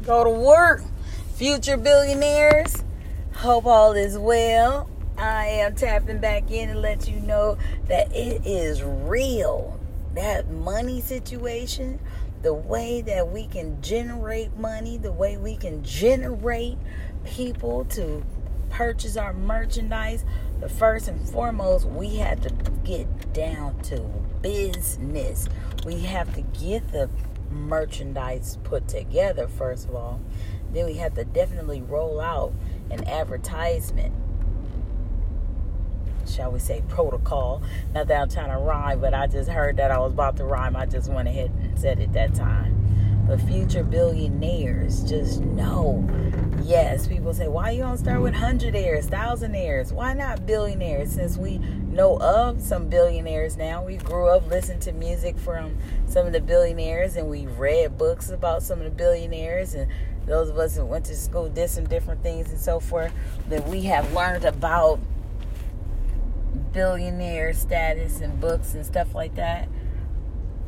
go to work. Future billionaires, hope all is well. I am tapping back in and let you know that it is real. That money situation, the way that we can generate money, the way we can generate people to purchase our merchandise, the first and foremost, we have to get down to business. We have to get the merchandise put together, first of all. Then we have to definitely roll out an advertisement shall we say, protocol. Not that I'm trying to rhyme, but I just heard that I was about to rhyme. I just went ahead and said it that time. But future billionaires just know. Yes, people say, why you don't start with hundredaires, thousandaires? Why not billionaires? Since we know of some billionaires now. We grew up listening to music from some of the billionaires and we read books about some of the billionaires and those of us that went to school did some different things and so forth that we have learned about billionaire status and books and stuff like that.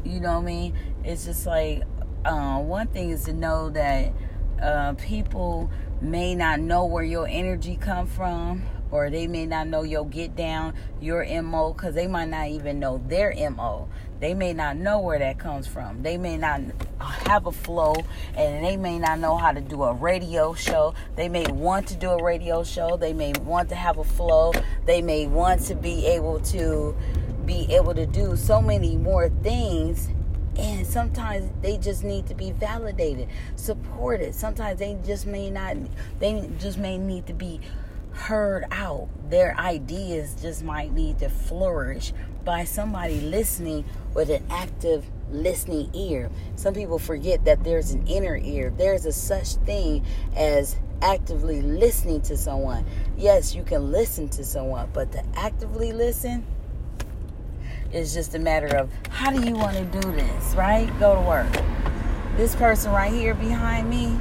You know what I mean? It's just like uh, one thing is to know that uh, people may not know where your energy come from or they may not know your get down, your MO, because they might not even know their MO. They may not know where that comes from. They may not have a flow and they may not know how to do a radio show. They may want to do a radio show. They may want to have a flow. They may want to be able to be able to do so many more things and sometimes they just need to be validated supported sometimes they just may not they just may need to be heard out. Their ideas just might need to flourish by somebody listening with an active listening ear. Some people forget that there's an inner ear. There's a such thing as actively listening to someone. Yes, you can listen to someone, but to actively listen is just a matter of how do you want to do this, right? Go to work. This person right here behind me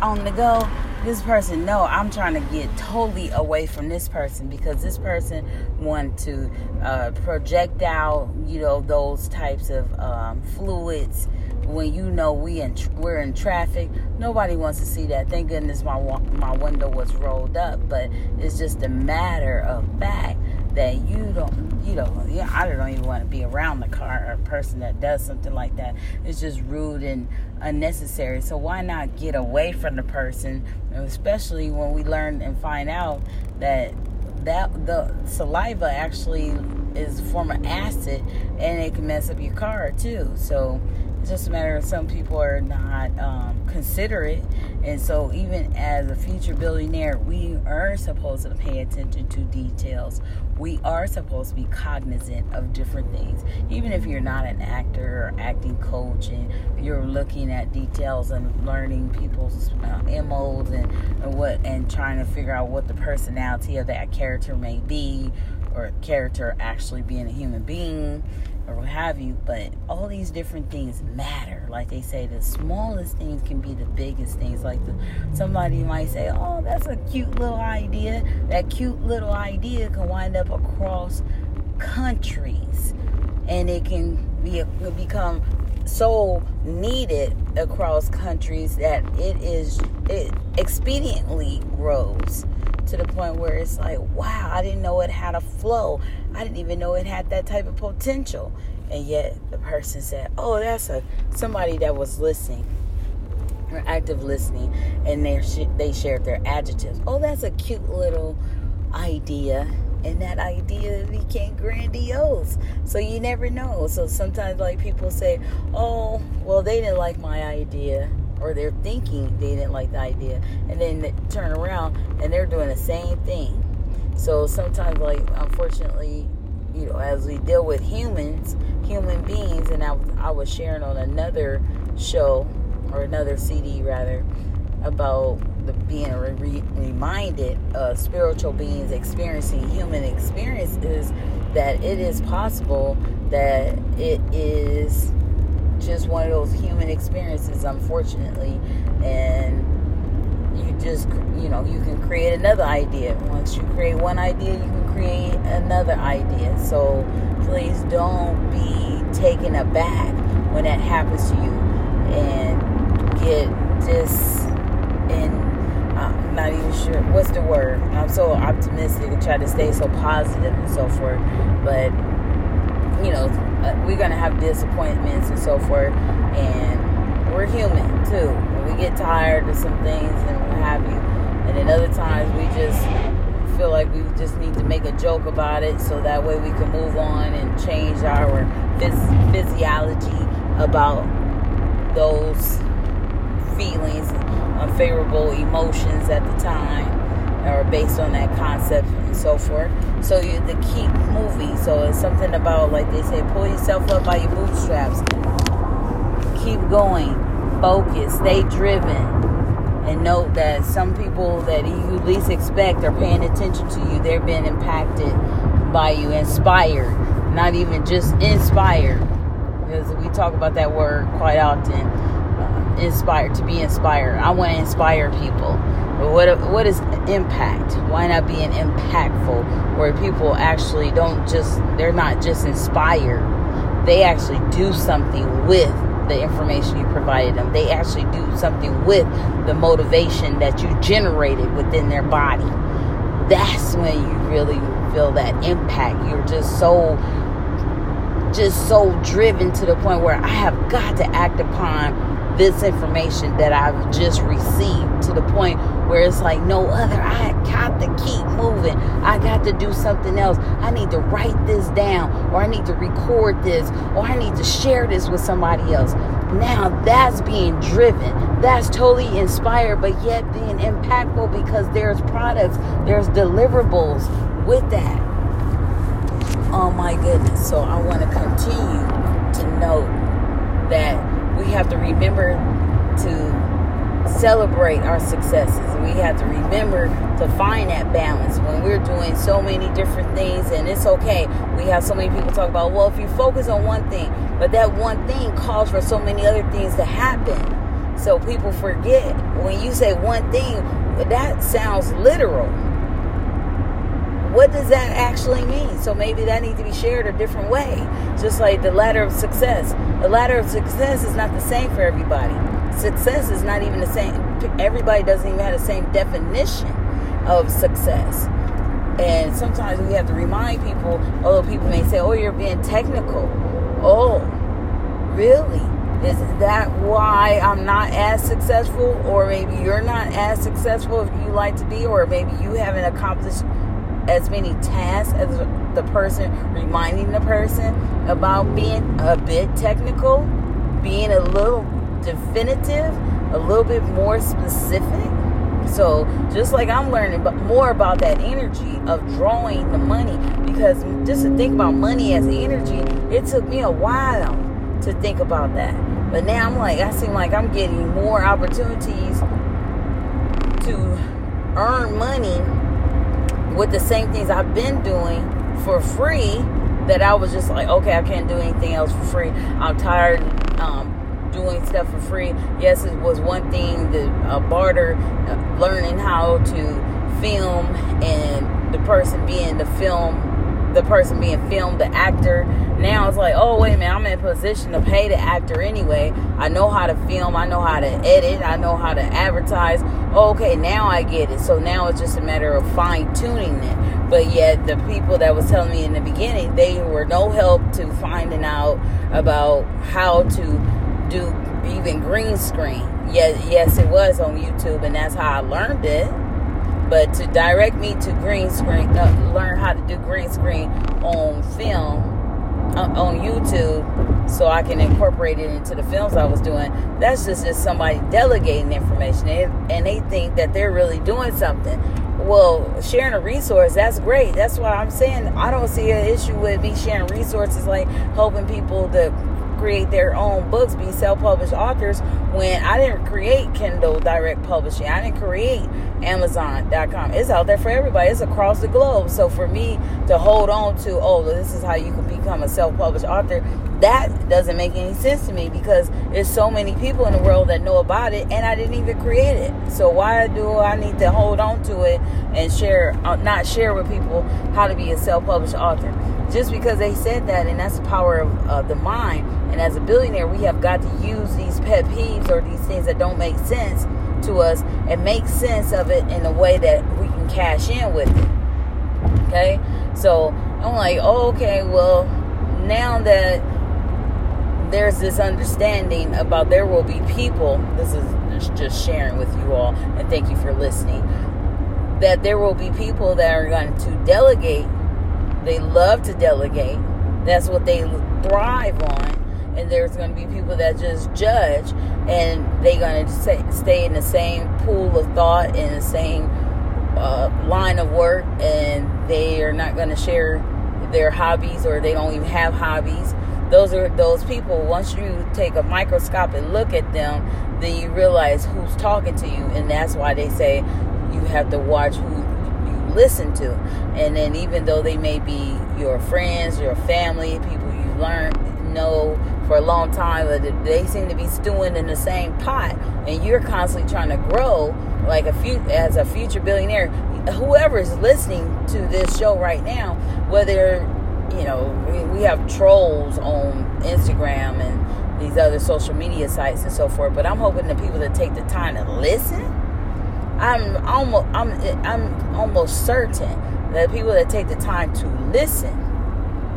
on the go this person no i'm trying to get totally away from this person because this person want to uh, project out you know those types of um, fluids when you know we in we're in traffic nobody wants to see that thank goodness my my window was rolled up but it's just a matter of fact that you don't you know yeah I don't even want to be around the car or person that does something like that. It's just rude and unnecessary. So why not get away from the person? Especially when we learn and find out that that the saliva actually is a form of acid and it can mess up your car too. So just a matter of some people are not um, considerate. And so, even as a future billionaire, we are supposed to pay attention to details. We are supposed to be cognizant of different things. Even if you're not an actor or acting coach and you're looking at details and learning people's uh, MOs and, and what and trying to figure out what the personality of that character may be or character actually being a human being or what have you. But all these different things matter. Like they say, the smallest things can be the biggest things. Like the, somebody might say, "Oh, that's a cute little idea." That cute little idea can wind up across countries, and it can be become so needed across countries that it is it expediently grows to the point where it's like, wow, I didn't know it had a flow. I didn't even know it had that type of potential. And yet the person said, oh, that's a somebody that was listening or active listening and they they shared their adjectives. Oh, that's a cute little idea and that idea became grandiose. So you never know. So sometimes like people say, "Oh, well they didn't like my idea." Or they're thinking they didn't like the idea and then turn around and they're doing the same thing. So sometimes like unfortunately you know as we deal with humans human beings and i, I was sharing on another show or another cd rather about the being re- reminded of spiritual beings experiencing human experiences that it is possible that it is just one of those human experiences, unfortunately. And you just, you know, you can create another idea. Once you create one idea, you can create another idea. So please don't be taken aback when that happens to you and get this in. I'm not even sure what's the word. I'm so optimistic and try to stay so positive and so forth, but you know, uh, we're gonna have disappointments and so forth, and we're human too. We get tired of some things and what have you, and then other times we just feel like we just need to make a joke about it so that way we can move on and change our phys- physiology about those feelings, unfavorable emotions at the time, or based on that concept and so forth. So you to keep moving. So it's something about like they say, pull yourself up by your bootstraps. Keep going. Focus. Stay driven. And note that some people that you least expect are paying attention to you. They're being impacted by you, inspired, not even just inspired. Because we talk about that word quite often. Uh, inspired, to be inspired. I want to inspire people. What what is impact? Why not being impactful? Where people actually don't just they're not just inspired. They actually do something with the information you provided them. They actually do something with the motivation that you generated within their body. That's when you really feel that impact. You're just so just so driven to the point where I have got to act upon this information that I've just received to the point where it's like no other. I got to keep moving. I got to do something else. I need to write this down, or I need to record this, or I need to share this with somebody else. Now that's being driven. That's totally inspired, but yet being impactful because there's products, there's deliverables with that. Oh my goodness. So I want to continue to note that we have to remember to celebrate our successes. We have to remember to find that balance when we're doing so many different things, and it's okay. We have so many people talk about, well, if you focus on one thing, but that one thing calls for so many other things to happen. So people forget when you say one thing, that sounds literal what does that actually mean? So maybe that needs to be shared a different way. Just like the ladder of success. The ladder of success is not the same for everybody. Success is not even the same. Everybody doesn't even have the same definition of success. And sometimes we have to remind people, although people may say, oh, you're being technical. Oh, really? Is that why I'm not as successful? Or maybe you're not as successful as you like to be? Or maybe you haven't accomplished as many tasks as the person reminding the person about being a bit technical, being a little definitive, a little bit more specific. So, just like I'm learning but more about that energy of drawing the money, because just to think about money as energy, it took me a while to think about that. But now I'm like, I seem like I'm getting more opportunities to earn money with the same things I've been doing for free that I was just like, okay, I can't do anything else for free. I'm tired um, doing stuff for free. Yes, it was one thing, the uh, barter, uh, learning how to film and the person being the film the person being filmed, the actor. Now it's like, oh wait a minute, I'm in a position to pay the actor anyway. I know how to film, I know how to edit, I know how to advertise. Okay, now I get it. So now it's just a matter of fine tuning it. But yet the people that was telling me in the beginning, they were no help to finding out about how to do even green screen. Yes, yes, it was on YouTube, and that's how I learned it but to direct me to green screen, uh, learn how to do green screen on film, uh, on YouTube, so I can incorporate it into the films I was doing. That's just just somebody delegating information, and, and they think that they're really doing something. Well, sharing a resource, that's great. That's why I'm saying I don't see an issue with me sharing resources like helping people to create their own books, be self-published authors when I didn't create Kindle Direct Publishing. I didn't create Amazon.com. It's out there for everybody. It's across the globe. So for me to hold on to, oh, this is how you can become a self-published author, that doesn't make any sense to me because there's so many people in the world that know about it and I didn't even create it. So why do I need to hold on to it and share, uh, not share with people how to be a self-published author? Just because they said that, and that's the power of uh, the mind and as a billionaire, we have got to use these pet peeves or these things that don't make sense to us and make sense of it in a way that we can cash in with it. Okay? So I'm like, oh, okay, well, now that there's this understanding about there will be people, this is just sharing with you all, and thank you for listening, that there will be people that are going to delegate. They love to delegate. That's what they thrive on. And there's going to be people that just judge and they're going to stay in the same pool of thought in the same uh, line of work and they are not going to share their hobbies or they don't even have hobbies those are those people once you take a microscopic look at them then you realize who's talking to you and that's why they say you have to watch who listen to. And then even though they may be your friends your family people you've learned know for a long time but they seem to be stewing in the same pot and you're constantly trying to grow like a few as a future billionaire whoever is listening to this show right now whether you know we, have trolls on instagram and these other social media sites and so forth but i'm hoping the people that take the time to listen i'm almost i'm i'm almost certain that people that take the time to listen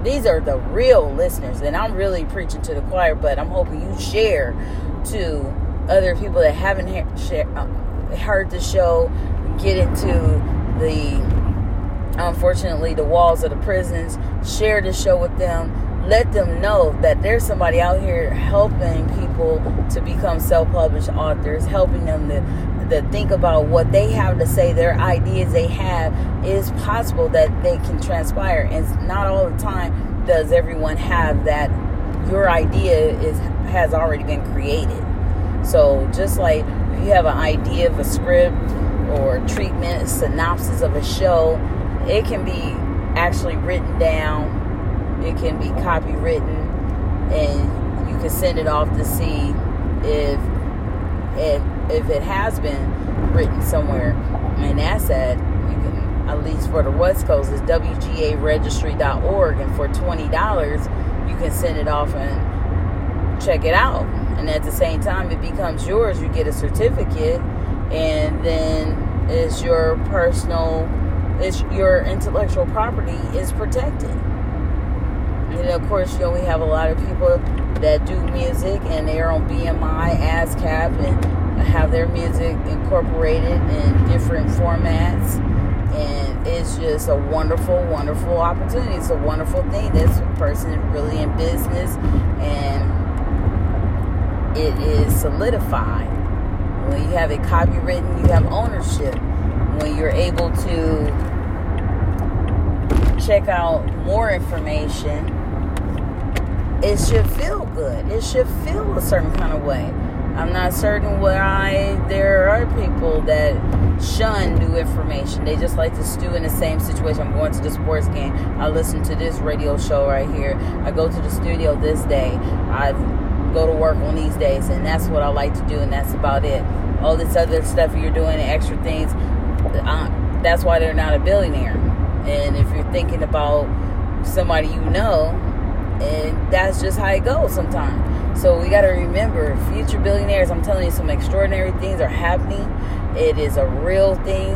these are the real listeners. And i'm really preaching to the choir but i'm hoping you share to other people that haven't share, uh, heard the show get into the unfortunately the walls of the prisons share the show with them. Let them know that there's somebody out here helping people to become self-published authors helping them to, to think about what they have to say their ideas they have is possible that they can transpire and not all the time does everyone have that your idea is has already been created so just like if you have an idea of a script or treatment, synopsis of a show, it can be actually written down. It can be copywritten, and you can send it off to see if if if it has been written somewhere. And that's at you can at least for the West Coast is WGAregistry.org, and for twenty dollars you can send it off and check it out and at the same time it becomes yours you get a certificate and then it's your personal it's your intellectual property is protected and of course you know we have a lot of people that do music and they're on bmi ascap and have their music incorporated in different formats and it's just a wonderful wonderful opportunity it's a wonderful thing this person is really in business and it is solidified. When you have it copywritten, you have ownership. When you're able to check out more information, it should feel good. It should feel a certain kind of way. I'm not certain why there are people that shun new information. They just like to stew in the same situation. I'm going to the sports game. I listen to this radio show right here. I go to the studio this day. I've go to work on these days, and that's what I like to do, and that's about it. All this other stuff you're doing, extra things, uh, that's why they're not a billionaire. And if you're thinking about somebody you know, and that's just how it goes sometimes. So we got to remember, future billionaires. I'm telling you, some extraordinary things are happening. It is a real thing.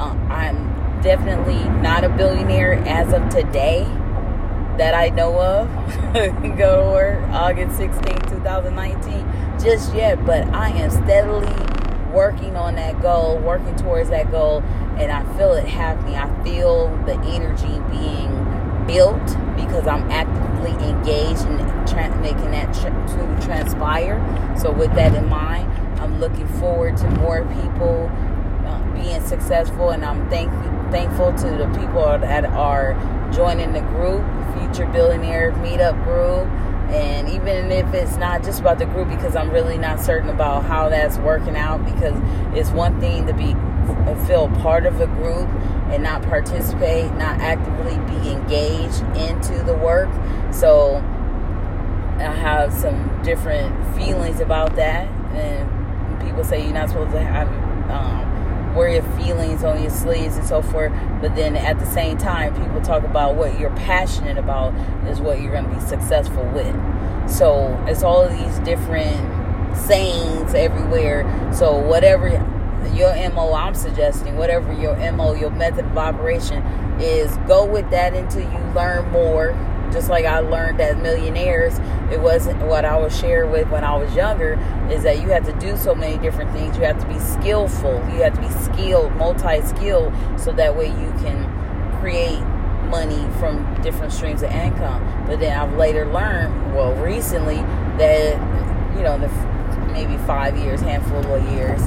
Uh, I'm definitely not a billionaire as of today that I know of go to work August 16, 2019, just yet, but I am steadily working on that goal, working towards that goal, and I feel it happening. I feel the energy being built because I'm actively engaged in tra- making that to transpire. So, with that in mind, I'm looking forward to more people uh, being successful, and I'm thank- thankful to the people that are joining the group Future Billionaire Meetup group. And even if it's not just about the group, because I'm really not certain about how that's working out, because it's one thing to be feel part of a group and not participate, not actively be engaged into the work. So I have some different feelings about that. And people say you're not supposed to have um, wear your feelings on your sleeves and so forth. But then at the same time, people talk about what you're passionate about is what you're going to be successful with. So it's all of these different sayings everywhere. So whatever your MO I'm suggesting, whatever your MO, your method of operation is, go with that until you learn more. Just like I learned as millionaires, it wasn't what I was shared with when I was younger, is that you have to do so many different things. You have to be skillful. You have to be skilled, multi skilled, so that way you can create money from different streams of income. But then I've later learned, well, recently, that, you know, the maybe five years, handful of years,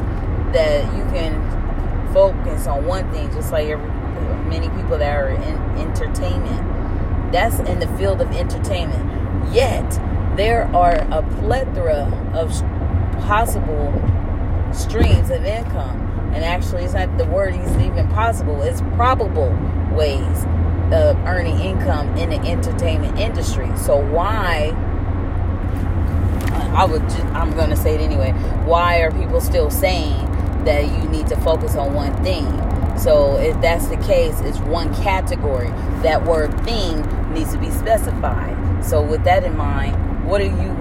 that you can focus on one thing, just like every, many people that are in entertainment. That's in the field of entertainment. Yet, there are a plethora of possible streams of income. And actually, it's not the word is even possible, it's probable ways of earning income in the entertainment industry. So, why? I would. I'm going to say it anyway. Why are people still saying that you need to focus on one thing. So if that's the case, it's one category. That word thing needs to be specified. So with that in mind, what are you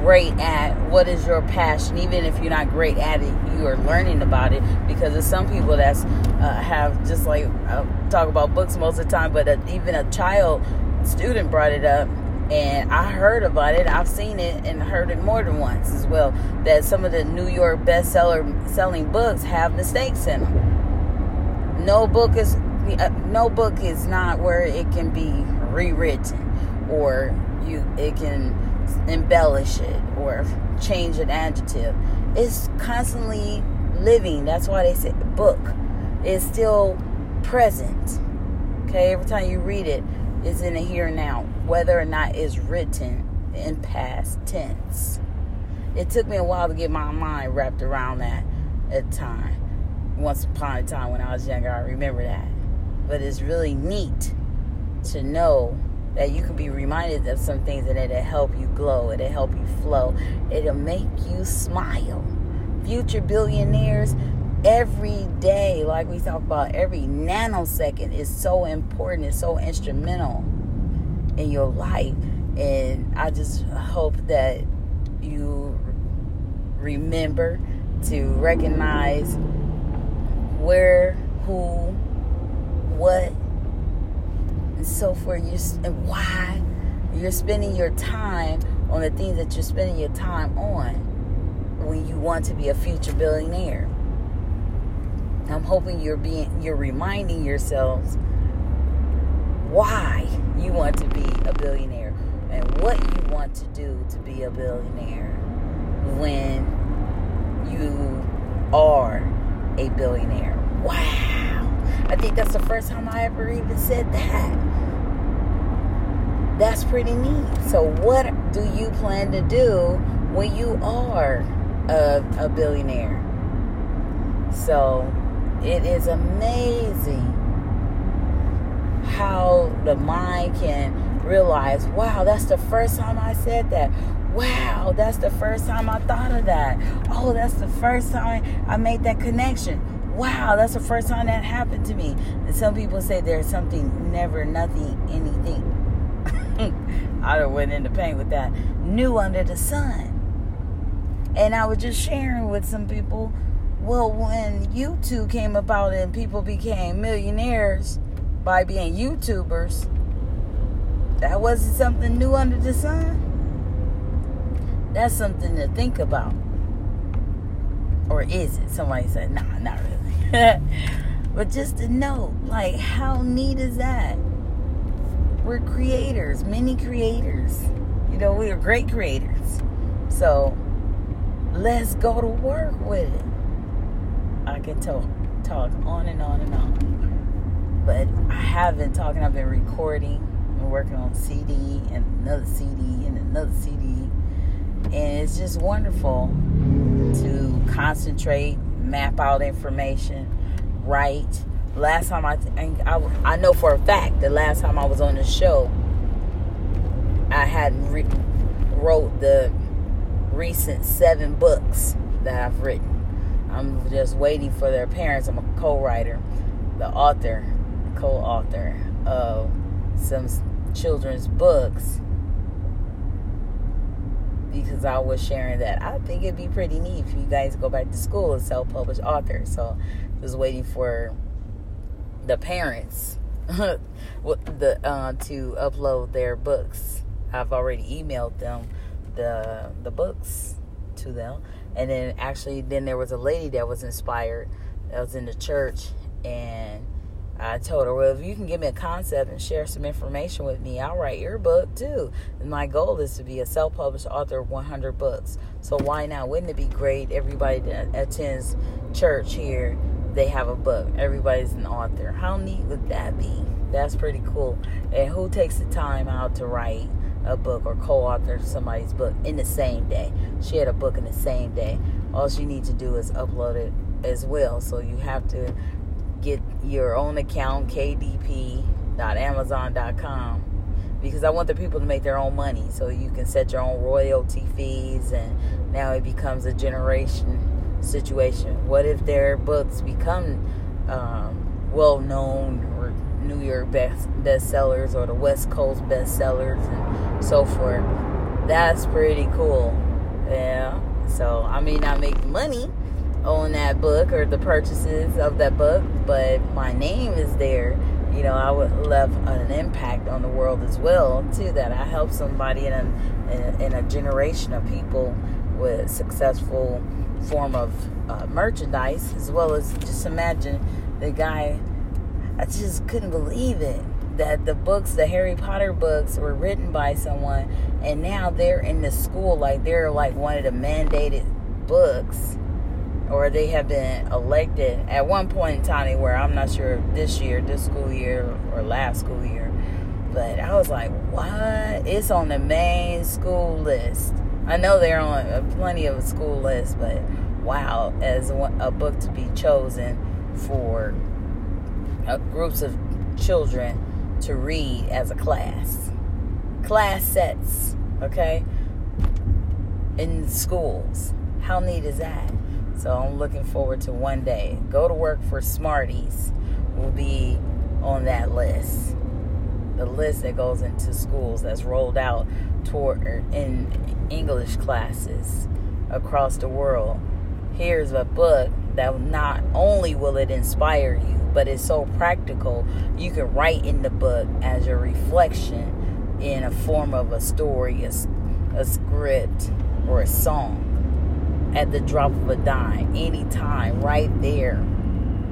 great at? What is your passion? Even if you're not great at it, you are learning about it because there's some people that's uh, have just like I talk about books most of the time, but a, even a child student brought it up and I heard about it. I've seen it and heard it more than once as well. That some of the New York bestseller selling books have mistakes in them. No book is uh, no book is not where it can be rewritten or you it can embellish it or change an adjective. It's constantly living. That's why they say book is still present. Okay, every time you read it, it's in the here and now whether or not it's written in past tense. It took me a while to get my mind wrapped around that at time. Once upon a time when I was younger, I remember that. But it's really neat to know that you can be reminded of some things and it'll help you glow, it'll help you flow, it'll make you smile. Future billionaires, every day, like we talk about, every nanosecond is so important, it's so instrumental in your life. And I just hope that you remember to recognize where, who, what, and so forth, you, and why you're spending your time on the things that you're spending your time on when you want to be a future billionaire. I'm hoping you're being you're reminding yourselves why you want to be a billionaire and what you want to do to be a billionaire when you are a billionaire. Wow. I think that's the first time I ever even said that. That's pretty neat. So, what do you plan to do when you are a, a billionaire? So, it is amazing how the mind can realize, wow, that's the first time I said that. Wow, that's the first time I thought of that. Oh, that's the first time I made that connection. Wow, that's the first time that happened to me. And some people say there's something, never, nothing, anything. I don't went into pain with that. New under the sun. And I was just sharing with some people. Well, when YouTube came about and people became millionaires, by being YouTubers, that wasn't something new under the sun. That's something to think about. Or is it? Somebody said, nah, not really. but just to know, like, how neat is that? We're creators, many creators. You know, we are great creators. So let's go to work with it. I can talk talk on and on and on but I have been talking. I've been recording. and working on CD and another CD and another CD, and it's just wonderful to concentrate, map out information, write. Last time I, I, I know for a fact the last time I was on the show, I hadn't re- wrote the recent seven books that I've written. I'm just waiting for their parents. I'm a co-writer, the author co-author of some children's books because I was sharing that I think it'd be pretty neat if you guys go back to school as self-published authors. So, just waiting for the parents the uh, to upload their books. I've already emailed them the the books to them, and then actually, then there was a lady that was inspired that was in the church, and I told her, well, if you can give me a concept and share some information with me, I'll write your book too. And my goal is to be a self published author of 100 books. So why not? Wouldn't it be great? Everybody that attends church here, they have a book. Everybody's an author. How neat would that be? That's pretty cool. And who takes the time out to write a book or co author somebody's book in the same day? She had a book in the same day. All she needs to do is upload it as well. So you have to get your own account, kdp.amazon.com, because I want the people to make their own money. So you can set your own royalty fees, and now it becomes a generation situation. What if their books become um, well known or New York best bestsellers or the West Coast bestsellers and so forth? That's pretty cool. Yeah. So I may not make money own that book or the purchases of that book, but my name is there. You know, I would love an impact on the world as well, too. That I help somebody in a, in a generation of people with successful form of uh, merchandise, as well as just imagine the guy. I just couldn't believe it that the books, the Harry Potter books, were written by someone, and now they're in the school like they're like one of the mandated books or they have been elected at one point in time where I'm not sure this year, this school year, or last school year. But I was like, what? It's on the main school list. I know they're on plenty of school lists, but wow, as a book to be chosen for uh, groups of children to read as a class. Class sets, okay? In schools. How neat is that? So I'm looking forward to one day. Go to work for Smarties will be on that list. The list that goes into schools that's rolled out toward er, in English classes across the world. Here's a book that not only will it inspire you, but it's so practical. You can write in the book as your reflection in a form of a story, a, a script, or a song at the drop of a dime, anytime, right there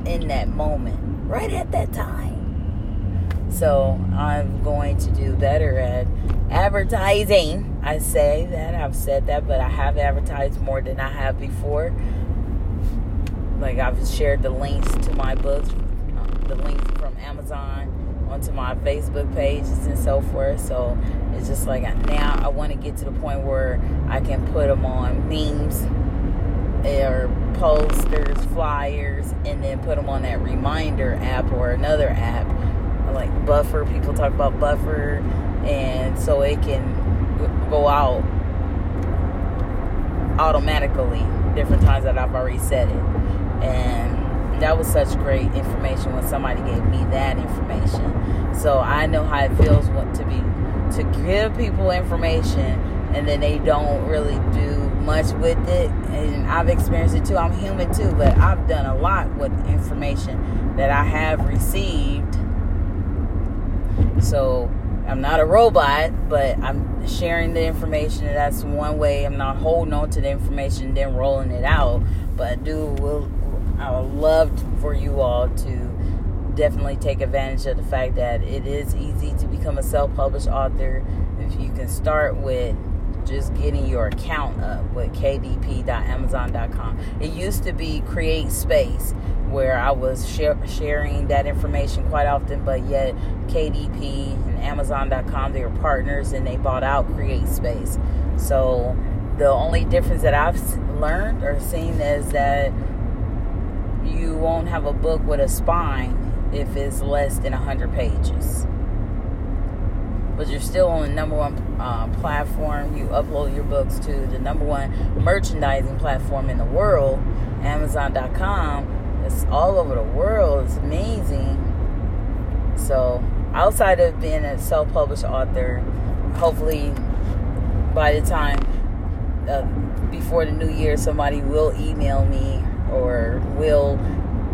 in that moment, right at that time. So I'm going to do better at advertising. I say that, I've said that, but I have advertised more than I have before. Like I've shared the links to my books, the links from Amazon onto my Facebook pages and so forth. So it's just like now I want to get to the point where I can put them on memes or posters, flyers, and then put them on that reminder app or another app like Buffer. People talk about Buffer, and so it can go out automatically different times that I've already said it. And that was such great information when somebody gave me that information. So I know how it feels to be to give people information and then they don't really do much with it and I've experienced it too. I'm human too, but I've done a lot with information that I have received. So I'm not a robot, but I'm sharing the information. That's one way. I'm not holding on to the information, then rolling it out. But I do will. I would love for you all to definitely take advantage of the fact that it is easy to become a self-published author if you can start with just getting your account up with kdp.amazon.com. It used to be Create Space, where I was share, sharing that information quite often, but yet KDP and Amazon.com, they were partners and they bought out Create Space. So the only difference that I've learned or seen is that you won't have a book with a spine if it's less than 100 pages but you're still on the number one uh, platform. You upload your books to the number one merchandising platform in the world, Amazon.com. It's all over the world. It's amazing. So, outside of being a self published author, hopefully by the time uh, before the new year, somebody will email me or will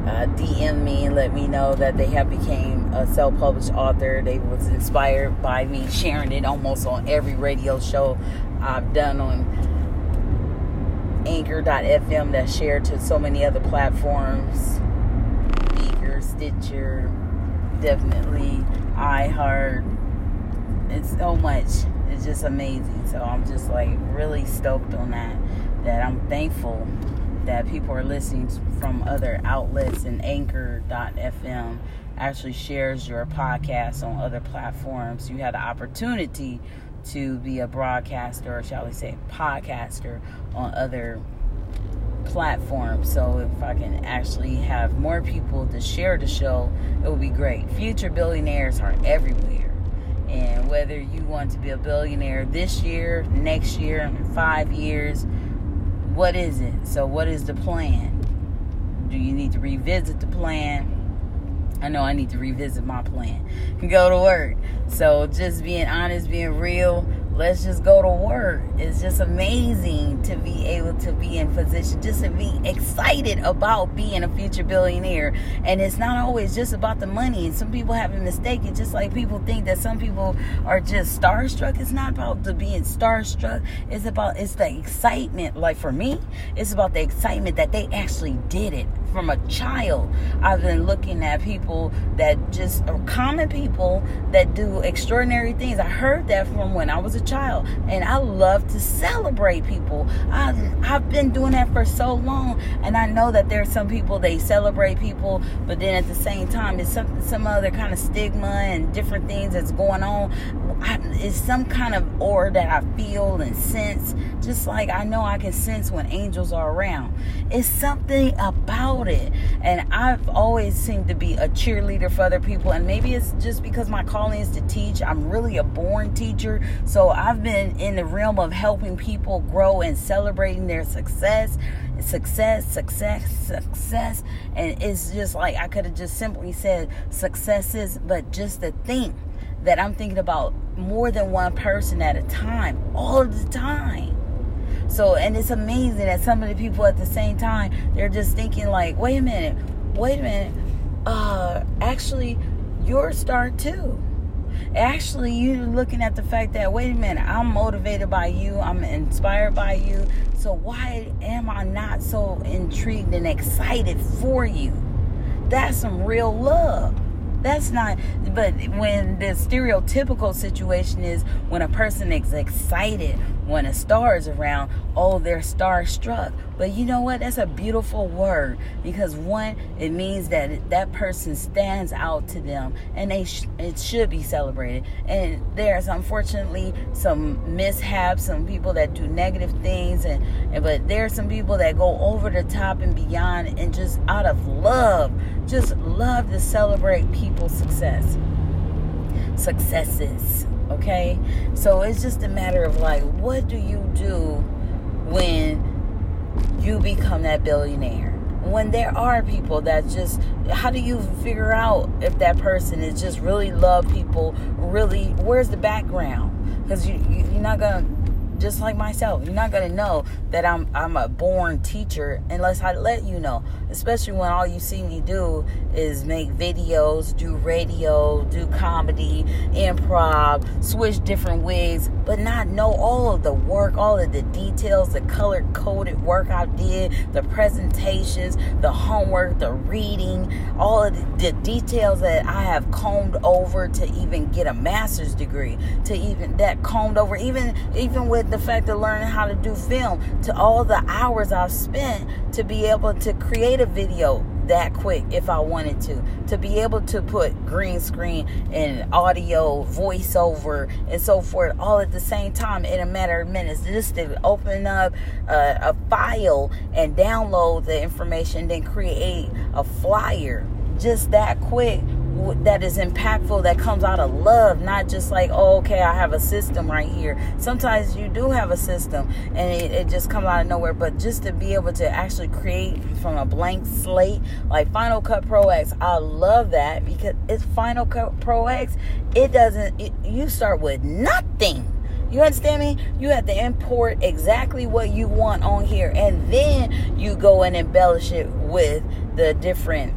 uh, DM me and let me know that they have became a self-published author. They was inspired by me sharing it almost on every radio show I've done on Anchor.fm that shared to so many other platforms. Breaker, Stitcher, definitely iHeart. It's so much. It's just amazing. So I'm just like really stoked on that. That I'm thankful that people are listening from other outlets and anchor.fm actually shares your podcast on other platforms. You had the opportunity to be a broadcaster, or shall we say, podcaster on other platforms. So if I can actually have more people to share the show, it would be great. Future billionaires are everywhere. And whether you want to be a billionaire this year, next year, five years, what is it? So, what is the plan? Do you need to revisit the plan? I know I need to revisit my plan. Go to work. So, just being honest, being real, let's just go to work. It's just amazing to be able to be in position, just to be excited about being a future billionaire. And it's not always just about the money. And some people have a mistake. It's just like people think that some people are just starstruck. It's not about the being starstruck. It's about it's the excitement. Like for me, it's about the excitement that they actually did it from a child. I've been looking at people that just are common people that do extraordinary things. I heard that from when I was a child, and I love to celebrate people. I've, I've been doing that for so long, and I know that there's some people they celebrate people, but then at the same time, it's some some other kind of stigma and different things that's going on. I, it's some kind of aura that I feel and sense, just like I know I can sense when angels are around. It's something about it, and I've always seemed to be a cheerleader for other people, and maybe it's just because my calling is to teach. I'm really a born teacher, so I've been in the realm of helping people grow and celebrating their success, success, success, success. And it's just like I could have just simply said successes, but just to think that I'm thinking about more than one person at a time, all the time. So, and it's amazing that some of the people at the same time, they're just thinking, like, wait a minute, wait a minute, uh, actually, you're a star too. Actually you're looking at the fact that wait a minute i'm motivated by you i'm inspired by you so why am i not so intrigued and excited for you? That's some real love. That's not but when the stereotypical situation is when a person is excited when a star is around, oh, they're starstruck. But you know what? That's a beautiful word because one, it means that that person stands out to them, and they sh- it should be celebrated. And there's unfortunately some mishaps, some people that do negative things, and, and but there are some people that go over the top and beyond, and just out of love, just love to celebrate people's success, successes Okay? So it's just a matter of like, what do you do when you become that billionaire? When there are people that just, how do you figure out if that person is just really love people? Really, where's the background? Because you, you, you're not gonna just like myself. You're not gonna know that I'm I'm a born teacher unless I let you know. Especially when all you see me do is make videos, do radio, do comedy, improv, switch different wigs, but not know all of the work, all of the details, the color coded work I did, the presentations, the homework, the reading, all of the, details that I have combed over to even get a master's degree, to even that combed over, even even with the fact of learning how to do film, to all the hours I've spent to be able to create a video that quick if I wanted to. To be able to put green screen and audio, voiceover, and so forth all at the same time in a matter of minutes. Just to open up a file and download the information, then create a flyer just that quick that is impactful that comes out of love not just like oh okay i have a system right here. Sometimes you do have a system and it, it just comes out of nowhere but just to be able to actually create from a blank slate like final cut pro x i love that because it's final cut pro x. It doesn't it, you start with nothing. You understand me? You have to import exactly what you want on here, and then you go and embellish it with the different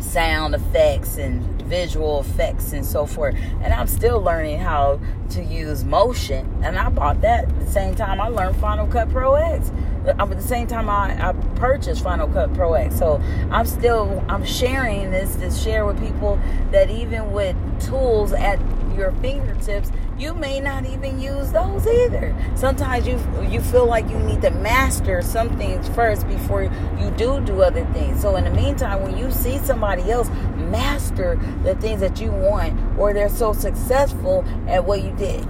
sound effects and visual effects and so forth. And I'm still learning how to use motion. And I bought that the same time I learned Final Cut Pro X. At the same time I, I purchased Final Cut Pro X. So I'm still I'm sharing this to share with people that even with tools at your fingertips, you may not even use those either. Sometimes you you feel like you need to master some things first before you do do other things. So in the meantime, when you see somebody else master the things that you want, or they're so successful at what you did,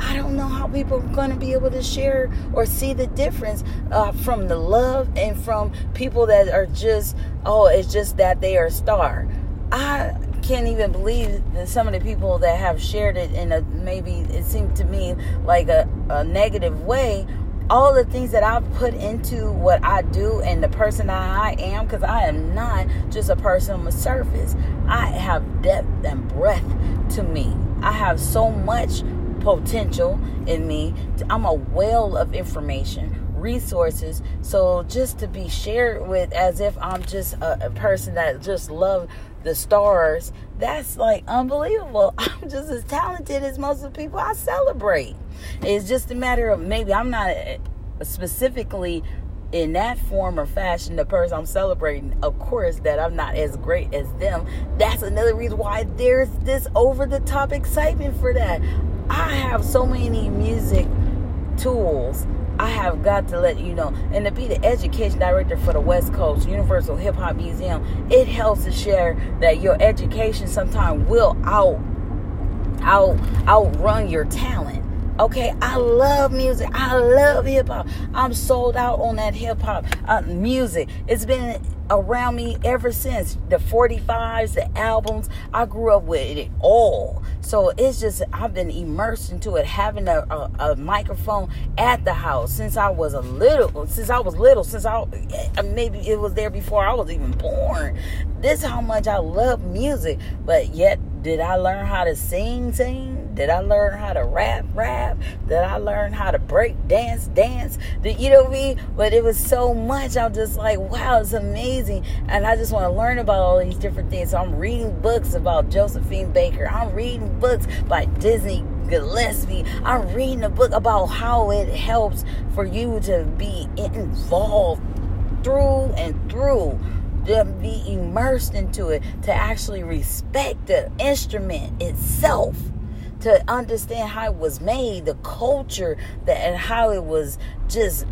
I don't know how people are going to be able to share or see the difference uh, from the love and from people that are just, oh, it's just that they are a star. I can't even believe that some of the people that have shared it in a maybe it seemed to me like a, a negative way all the things that I've put into what I do and the person that I am, because I am not just a person on the surface. I have depth and breadth to me. I have so much potential in me. I'm a well of information resources. So just to be shared with as if I'm just a, a person that just love the stars, that's like unbelievable. I'm just as talented as most of the people I celebrate. It's just a matter of maybe I'm not uh, specifically in that form or fashion the person I'm celebrating, of course, that I'm not as great as them. That's another reason why there's this over the top excitement for that. I have so many music tools I have got to let you know. And to be the education director for the West Coast Universal Hip Hop Museum, it helps to share that your education sometimes will out out outrun your talent. Okay, I love music. I love hip hop. I'm sold out on that hip hop uh, music. It's been around me ever since the 45s, the albums. I grew up with it all. So it's just, I've been immersed into it, having a, a, a microphone at the house since I was a little, since I was little, since I, eh, maybe it was there before I was even born. This how much I love music, but yet did I learn how to sing, sing? Did I learn how to rap, rap? Did I learn how to break dance, dance? Did you know me? But it was so much. I'm just like, wow, it's amazing. And I just want to learn about all these different things. So I'm reading books about Josephine Baker. I'm reading books by Dizzy Gillespie. I'm reading a book about how it helps for you to be involved through and through to be immersed into it, to actually respect the instrument itself to understand how it was made, the culture that and how it was just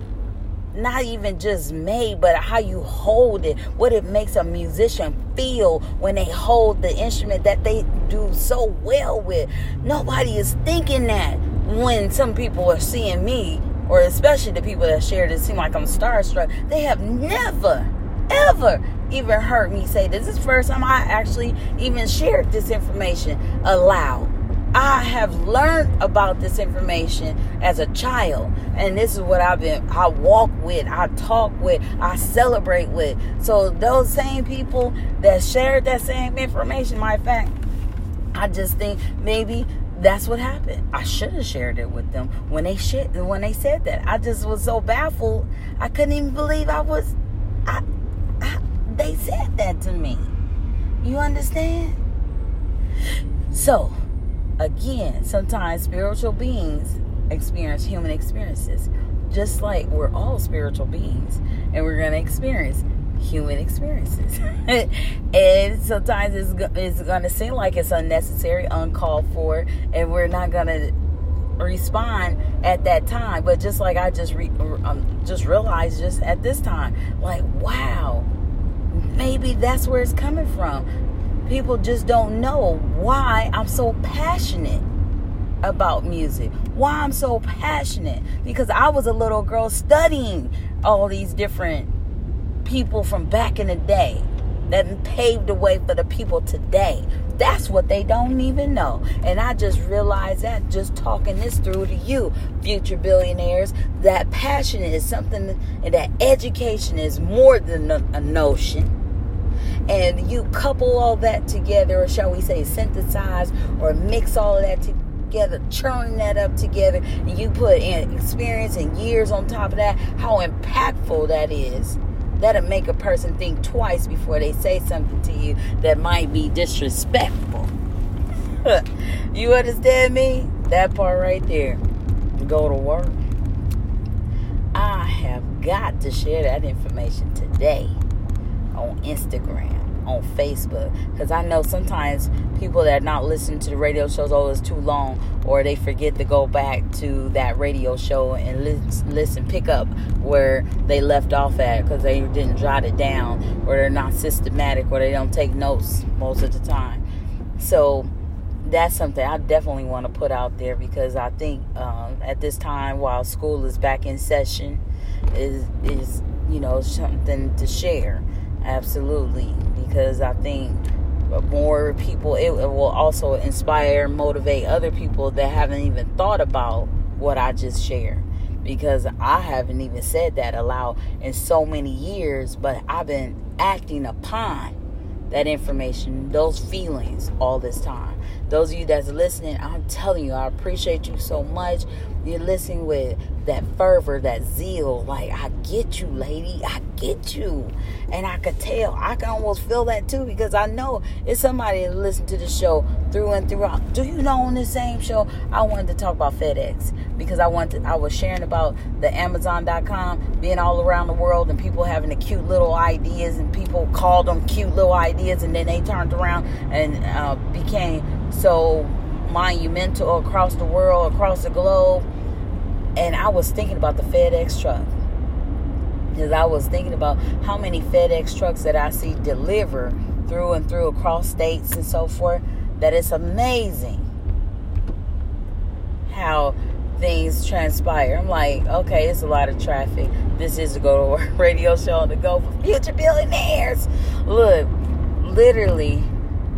not even just made, but how you hold it, what it makes a musician feel when they hold the instrument that they do so well with. Nobody is thinking that when some people are seeing me, or especially the people that share this seem like I'm starstruck. They have never, ever even heard me say this. This is first time I actually even shared this information aloud. I have learned about this information as a child, and this is what I've been. I walk with, I talk with, I celebrate with. So those same people that shared that same information, my fact, I just think maybe that's what happened. I should have shared it with them when they shit when they said that. I just was so baffled. I couldn't even believe I was. I they said that to me. You understand? So Again, sometimes spiritual beings experience human experiences, just like we're all spiritual beings and we're going to experience human experiences. and sometimes it's, it's going to seem like it's unnecessary, uncalled for, and we're not going to respond at that time. But just like I just re, um, just realized just at this time, like wow, maybe that's where it's coming from people just don't know why I'm so passionate about music. Why I'm so passionate because I was a little girl studying all these different people from back in the day that paved the way for the people today. That's what they don't even know. And I just realized that just talking this through to you, future billionaires, that passion is something, and that education is more than a, notion and you couple all that together, or shall we say synthesize or mix all of that to, together, churning that up together, and you put in experience and years on top of that, how impactful that is. That'll make a person think twice before they say something to you that might be disrespectful. you understand me? That part right there. Go to work. I have got to share that information today on Instagram on Facebook because I know sometimes people that are not listening to the radio shows, oh, it's too long, or they forget to go back to that radio show and listen, pick up where they left off at because they didn't jot it down, or they're not systematic, or they don't take notes most of the time. So that's something I definitely want to put out there because I think um, at this time, while school is back in session, is is you know something to share absolutely because I think more people it, will also inspire motivate other people that haven't even thought about what I just shared. Because I haven't even said that aloud in so many years but I've been acting upon that information those feelings all this time those of you that's listening I'm telling you I appreciate you so much you're listening with that fervor, that zeal. Like, I get you, lady. I get you. And I could tell. I can almost feel that too because I know it's somebody that listened to the show through and throughout. Do you know on the same show, I wanted to talk about FedEx because I wanted to, I was sharing about the Amazon.com being all around the world and people having the cute little ideas and people called them cute little ideas and then they turned around and uh, became so monumental across the world, across the globe. And I was thinking about the FedEx truck. Because I was thinking about how many FedEx trucks that I see deliver through and through across states and so forth. That it's amazing how things transpire. I'm like, okay, it's a lot of traffic. This is a go to work radio show on the go for future billionaires. Look, literally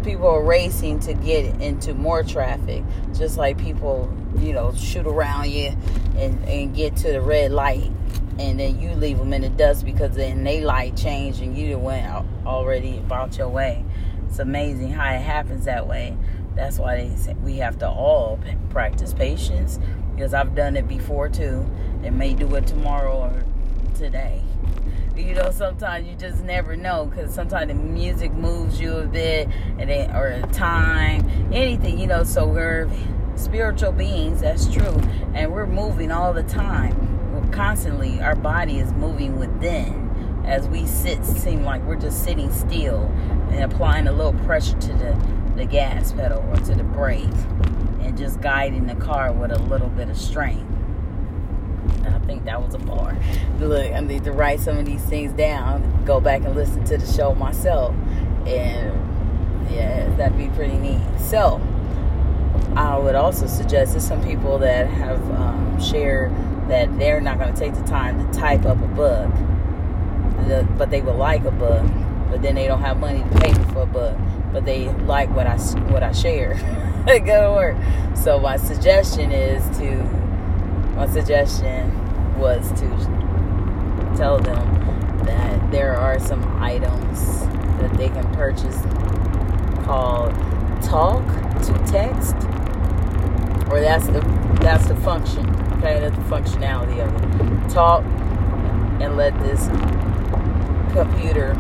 people are racing to get into more traffic just like people you know shoot around you and, and get to the red light and then you leave them in the dust because then they light changed and you went out already about your way. It's amazing how it happens that way. That's why they say we have to all practice patience because i've done it before too. And may do it tomorrow or today you know sometimes you just never know because sometimes the music moves you a bit and then or time anything you know so we're spiritual beings that's true and we're moving all the time. We're constantly our body is moving within as we sit seem like we're just sitting still and applying a little pressure to the the gas pedal or to the brake and just guiding the car with a little bit of strength I think that was a bar. Look, I need to write some of these things down, go back and listen to the show myself. And yeah, that'd be pretty neat. So, I would also suggest to some people that have um, shared that they're not going to take the time to type up a book, but they would like a book, but then they don't have money to pay for a book, but they like what I what I share. go to work. So my suggestion is to my suggestion was to tell them that there are some items that they can purchase called talk to text or that's the that's the function okay that's the functionality of it. Talk and let this computer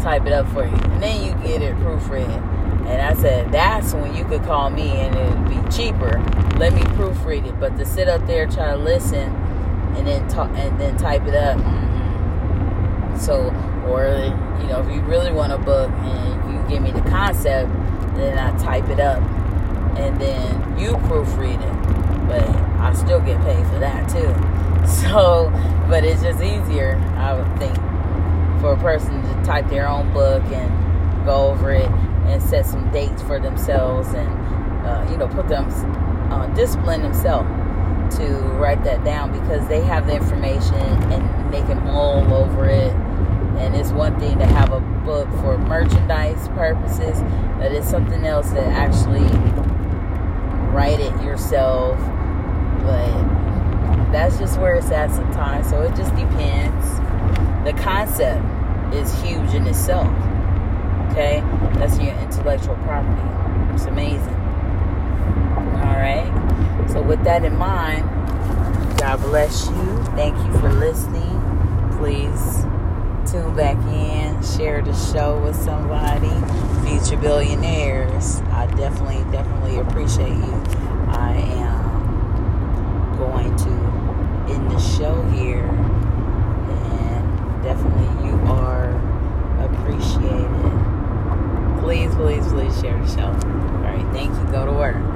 type it up for you. And then you get it proofread and I said that's when you could call me and it'd be cheaper let me proofread it but to sit up there try to listen and then talk and then type it up. Mm-hmm. So, or you know, if you really want a book and you give me the concept, then I type it up, and then you proofread it. But I still get paid for that too. So, but it's just easier, I would think, for a person to type their own book and go over it and set some dates for themselves and uh, you know put them uh, discipline themselves to write that down because they have the information and they can mull over it. And it's one thing to have a book for merchandise purposes, but it's something else to actually write it yourself. But that's just where it's at sometimes. So it just depends. The concept is huge in itself. Okay? That's your intellectual property. It's amazing. All right. So with that in mind, God bless you. Thank you for listening. Please tune back in, share the show with somebody. Future billionaires. I definitely, definitely appreciate you. I am going to end the show here and definitely please, please, please share the show. All right, thank you. Go to work.